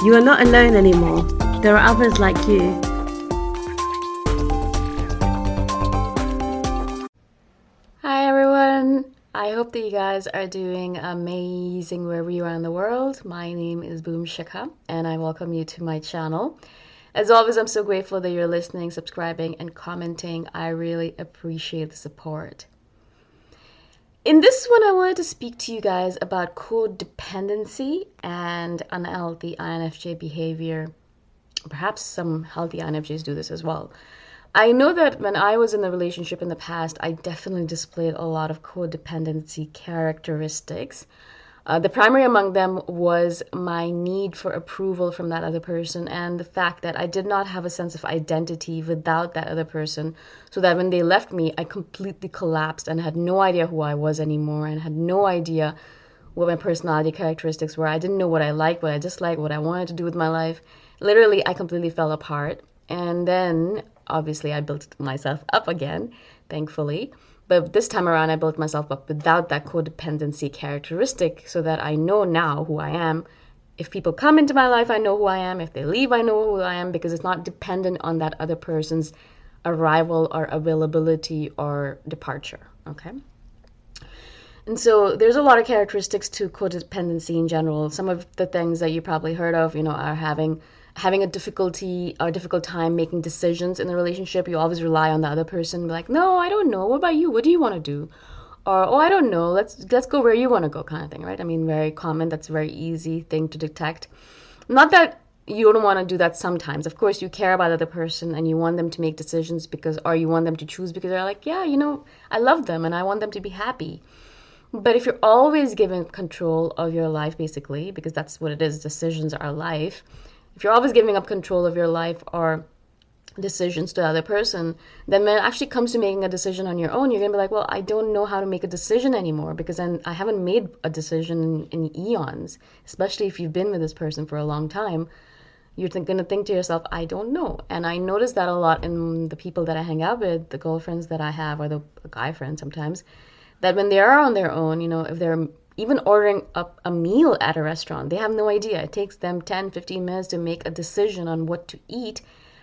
You are not alone anymore. There are others like you. Hi everyone. I hope that you guys are doing amazing wherever you are in the world. My name is Boom Shikha and I welcome you to my channel. As always, I'm so grateful that you're listening, subscribing, and commenting. I really appreciate the support. In this one, I wanted to speak to you guys about codependency and unhealthy INFJ behavior. Perhaps some healthy INFJs do this as well. I know that when I was in a relationship in the past, I definitely displayed a lot of codependency characteristics. Uh, the primary among them was my need for approval from that other person and the fact that I did not have a sense of identity without that other person. So that when they left me, I completely collapsed and had no idea who I was anymore and had no idea what my personality characteristics were. I didn't know what I liked, what I disliked, what I wanted to do with my life. Literally, I completely fell apart. And then, obviously, I built myself up again, thankfully. But this time around, I built myself up without that codependency characteristic so that I know now who I am. If people come into my life, I know who I am. If they leave, I know who I am because it's not dependent on that other person's arrival or availability or departure. Okay. And so there's a lot of characteristics to codependency in general. Some of the things that you probably heard of, you know, are having having a difficulty or difficult time making decisions in the relationship. You always rely on the other person. Be like, no, I don't know. What about you? What do you want to do? Or oh, I don't know. Let's let's go where you want to go, kind of thing, right? I mean, very common. That's a very easy thing to detect. Not that you don't want to do that sometimes. Of course, you care about the other person and you want them to make decisions because, or you want them to choose because they're like, yeah, you know, I love them and I want them to be happy. But if you're always given control of your life, basically, because that's what it is, decisions are life, if you're always giving up control of your life or decisions to the other person, then when it actually comes to making a decision on your own, you're gonna be like, well, I don't know how to make a decision anymore because then I haven't made a decision in, in eons, especially if you've been with this person for a long time. You're th- gonna think to yourself, I don't know. And I notice that a lot in the people that I hang out with, the girlfriends that I have, or the guy friends sometimes, that when they are on their own, you know, if they're even ordering up a meal at a restaurant, they have no idea. It takes them 10, 15 minutes to make a decision on what to eat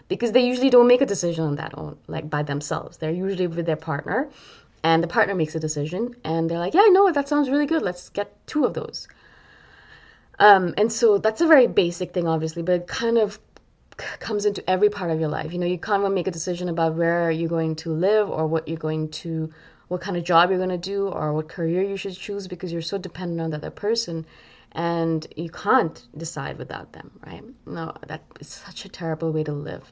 because they usually don't make a decision on that own, like by themselves. They're usually with their partner and the partner makes a decision and they're like, yeah, I know that sounds really good. Let's get two of those. Um, and so that's a very basic thing, obviously, but it kind of comes into every part of your life. You know, you can't make a decision about where you're going to live or what you're going to what kind of job you're going to do or what career you should choose because you're so dependent on the other person and you can't decide without them, right? No, that is such a terrible way to live.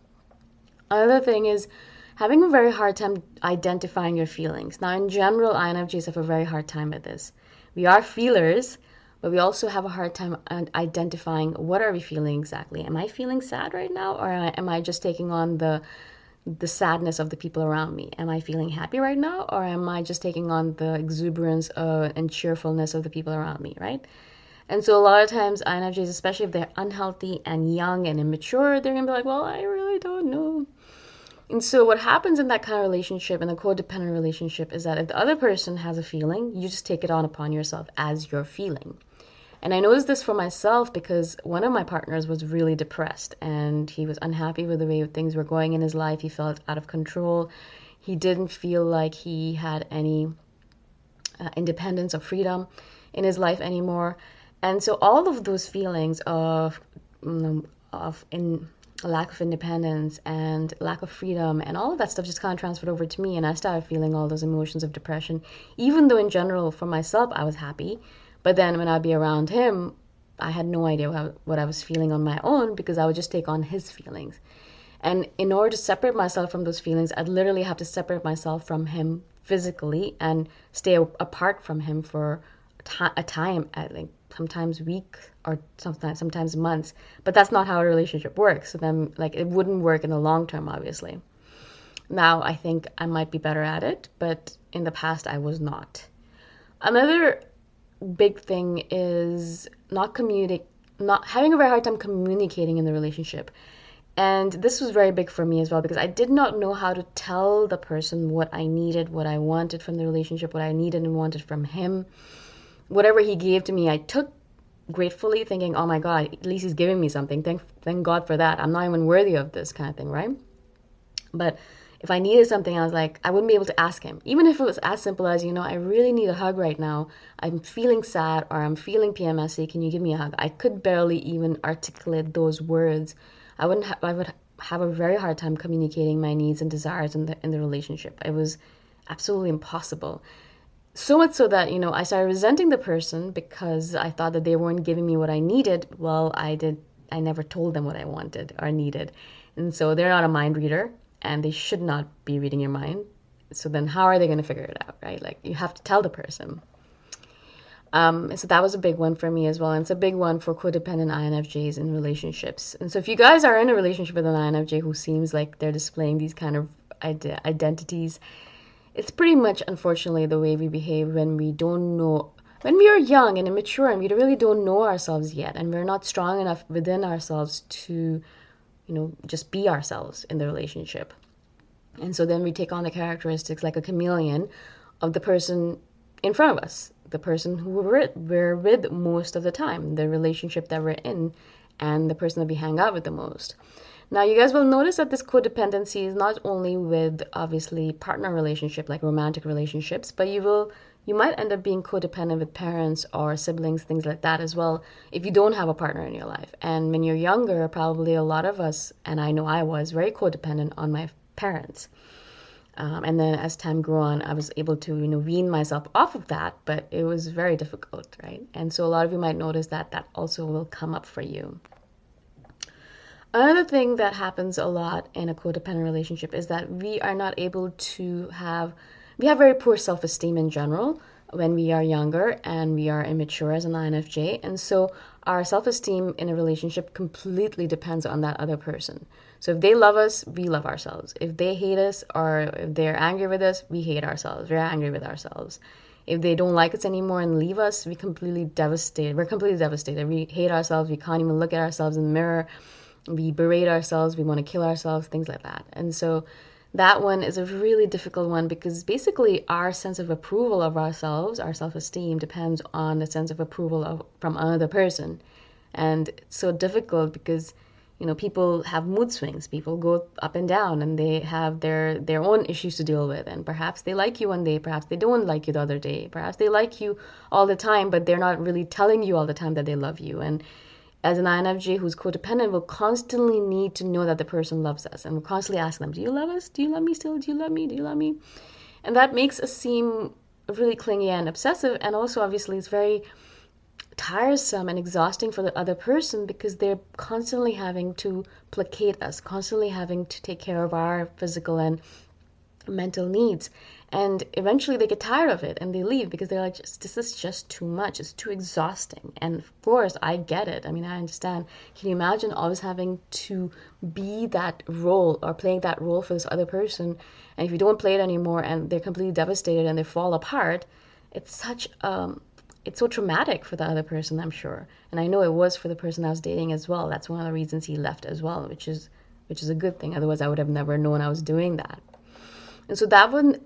Another thing is having a very hard time identifying your feelings. Now, in general, INFJs have a very hard time with this. We are feelers, but we also have a hard time identifying what are we feeling exactly. Am I feeling sad right now, or am I just taking on the the sadness of the people around me. Am I feeling happy right now, or am I just taking on the exuberance uh, and cheerfulness of the people around me, right? And so a lot of times INFJs, especially if they're unhealthy and young and immature, they're gonna be like, well, I really don't know. And so what happens in that kind of relationship, in a codependent relationship, is that if the other person has a feeling, you just take it on upon yourself as your feeling. And I noticed this for myself because one of my partners was really depressed and he was unhappy with the way things were going in his life. He felt out of control. He didn't feel like he had any uh, independence or freedom in his life anymore. And so all of those feelings of of in lack of independence and lack of freedom and all of that stuff just kind of transferred over to me and I started feeling all those emotions of depression even though in general for myself I was happy but then when I'd be around him, I had no idea what I was feeling on my own because I would just take on his feelings. And in order to separate myself from those feelings, I'd literally have to separate myself from him physically and stay apart from him for a time, at like sometimes weeks or sometimes sometimes months. But that's not how a relationship works. So then, like, it wouldn't work in the long term, obviously. Now I think I might be better at it, but in the past I was not. Another big thing is not communicate, not having a very hard time communicating in the relationship. And this was very big for me as well because I did not know how to tell the person what I needed, what I wanted from the relationship, what I needed and wanted from him. Whatever he gave to me, I took gratefully, thinking, "Oh my God, at least he's giving me something. Thank, thank God for that. I'm not even worthy of this kind of thing, right?" But if I needed something, I was like, I wouldn't be able to ask him. Even if it was as simple as, you know, I really need a hug right now. I'm feeling sad or I'm feeling PMSy. Can you give me a hug? I could barely even articulate those words. I wouldn't. Ha- I would have a very hard time communicating my needs and desires in the in the relationship. It was absolutely impossible. So much so that you know I started resenting the person because I thought that they weren't giving me what I needed. Well, I did. I never told them what I wanted or needed, and so they're not a mind reader and they should not be reading your mind. So then, how are they going to figure it out, right? Like, you have to tell the person. Um, so that was a big one for me as well. And it's a big one for codependent INFJs in relationships. And so if you guys are in a relationship with an INFJ who seems like they're displaying these kind of ide- identities, it's pretty much unfortunately the way we behave when we don't know when we are young and immature and we really don't know ourselves yet and we're not strong enough within ourselves to you know, just be ourselves in the relationship. And so then we take on the characteristics like a chameleon of the person in front of us, the person who we're with, we're with most of the time, the relationship that we're in, and the person that we hang out with the most. Now, you guys will notice that this codependency is not only with obviously partner relationship, like romantic relationships, but you will you might end up being codependent with parents or siblings, things like that as well, if you don't have a partner in your life. And when you're younger, probably a lot of us, and I know I was, very codependent on my parents. Um, and then as time grew on, I was able to, you know, wean myself off of that, but it was very difficult, right? And so a lot of you might notice that that also will come up for you. Another thing that happens a lot in a codependent relationship is that we are not able to have, we have very poor self esteem in general when we are younger and we are immature as an INFJ. And so our self esteem in a relationship completely depends on that other person. So if they love us, we love ourselves. If they hate us or if they're angry with us, we hate ourselves. We're angry with ourselves. If they don't like us anymore and leave us, we completely devastated. We're completely devastated. We hate ourselves. We can't even look at ourselves in the mirror we berate ourselves, we want to kill ourselves, things like that. And so that one is a really difficult one because basically our sense of approval of ourselves, our self-esteem depends on the sense of approval of from another person. And it's so difficult because you know people have mood swings. People go up and down and they have their their own issues to deal with. And perhaps they like you one day perhaps they don't like you the other day. Perhaps they like you all the time but they're not really telling you all the time that they love you. And as an INFJ who's codependent will constantly need to know that the person loves us and we'll constantly ask them, Do you love us? Do you love me still? Do you love me? Do you love me? And that makes us seem really clingy and obsessive. And also, obviously, it's very tiresome and exhausting for the other person because they're constantly having to placate us, constantly having to take care of our physical and mental needs and eventually they get tired of it and they leave because they're like this is just too much. It's too exhausting. And of course i get it. I mean i understand. Can you imagine always having to be that role or playing that role for this other person? And if you don't play it anymore and they're completely devastated and they fall apart it's such um it's so traumatic for the other person i'm sure. And i know it was for the person i was dating as well. That's one of the reasons he left as well which is which is a good thing. Otherwise i would have never known i was doing that. And so that one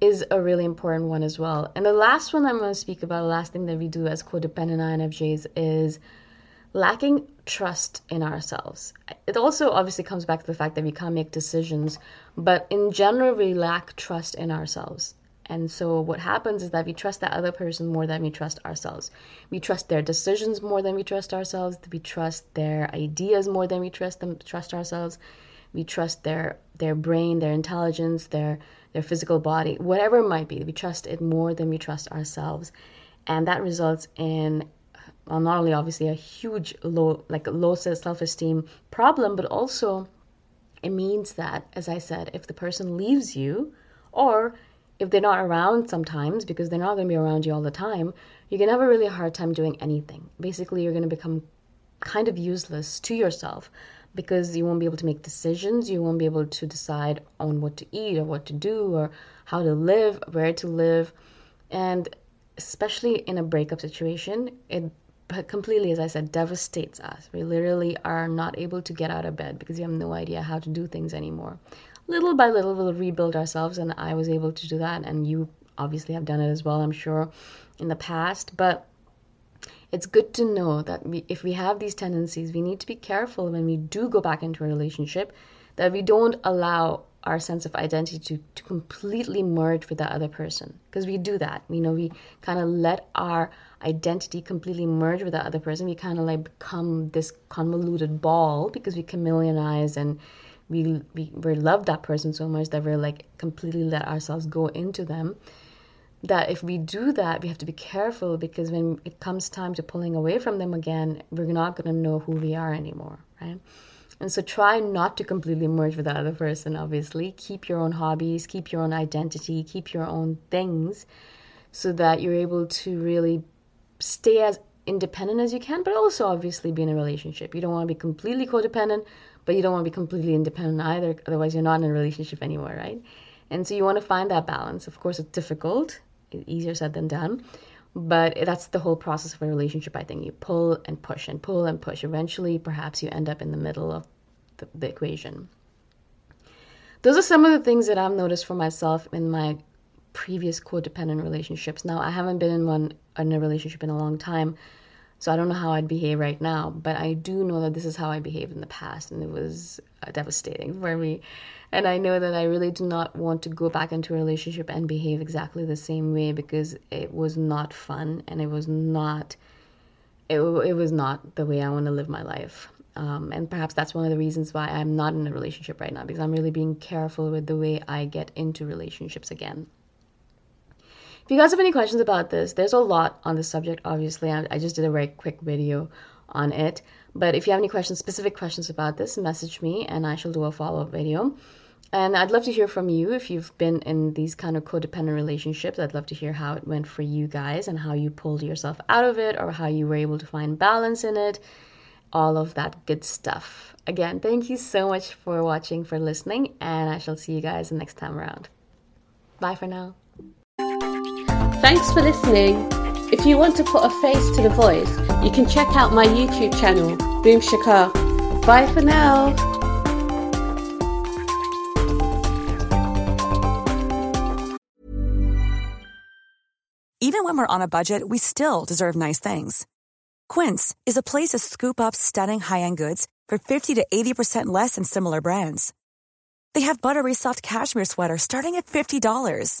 is a really important one as well. And the last one I'm going to speak about, the last thing that we do as codependent INFJs is lacking trust in ourselves. It also obviously comes back to the fact that we can't make decisions, but in general, we lack trust in ourselves. And so what happens is that we trust that other person more than we trust ourselves. We trust their decisions more than we trust ourselves. We trust their ideas more than we trust them trust ourselves. We trust their their brain, their intelligence, their their physical body, whatever it might be. We trust it more than we trust ourselves. And that results in well, not only obviously a huge low like low self-esteem problem, but also it means that, as I said, if the person leaves you or if they're not around sometimes because they're not going to be around you all the time, you're going to have a really hard time doing anything. Basically, you're going to become kind of useless to yourself because you won't be able to make decisions. You won't be able to decide on what to eat or what to do or how to live, where to live. And especially in a breakup situation, it completely, as I said, devastates us. We literally are not able to get out of bed because you have no idea how to do things anymore. Little by little, we'll rebuild ourselves, and I was able to do that, and you obviously have done it as well, I'm sure, in the past. But it's good to know that we, if we have these tendencies, we need to be careful when we do go back into a relationship that we don't allow our sense of identity to, to completely merge with the other person. Because we do that. You know we kind of let our identity completely merge with the other person. We kind of like become this convoluted ball because we chameleonize and we, we we love that person so much that we're like completely let ourselves go into them that if we do that, we have to be careful because when it comes time to pulling away from them again, we're not going to know who we are anymore, right? And so try not to completely merge with the other person, obviously. Keep your own hobbies, keep your own identity, keep your own things so that you're able to really stay as independent as you can, but also obviously be in a relationship. You don't want to be completely codependent, but you don't want to be completely independent either. Otherwise, you're not in a relationship anymore, right? And so you want to find that balance. Of course, it's difficult easier said than done. But that's the whole process of a relationship i think. You pull and push and pull and push. Eventually perhaps you end up in the middle of the, the equation. Those are some of the things that i've noticed for myself in my previous codependent relationships. Now, I haven't been in one in a relationship in a long time, so I don't know how I'd behave right now, but I do know that this is how I behaved in the past, and it was uh, devastating for me. And I know that I really do not want to go back into a relationship and behave exactly the same way because it was not fun and it was not it, it was not the way I want to live my life. Um, and perhaps that's one of the reasons why I'm not in a relationship right now because I'm really being careful with the way I get into relationships again. If you guys have any questions about this, there's a lot on the subject, obviously. I, just did a very quick video on it. But if you have any questions, specific questions about this, message me and I shall do a follow up video. And I'd love to hear from you if you've been in these kind of codependent relationships. I'd love to hear how it went for you guys and how you pulled yourself out of it or how you were able to find balance in it. All of that good stuff. Again, thank you so much for watching, for listening, and I shall see you guys the next time around. Bye for now. Thanks for listening. If you want to put a face to the voice, you can check out my YouTube channel, Boom Shikha. Bye for now. Even when we're on a budget, we still deserve nice things. Quince is a place to scoop up stunning high end goods for 50 to 80% less than similar brands. They have buttery soft cashmere sweaters starting at $50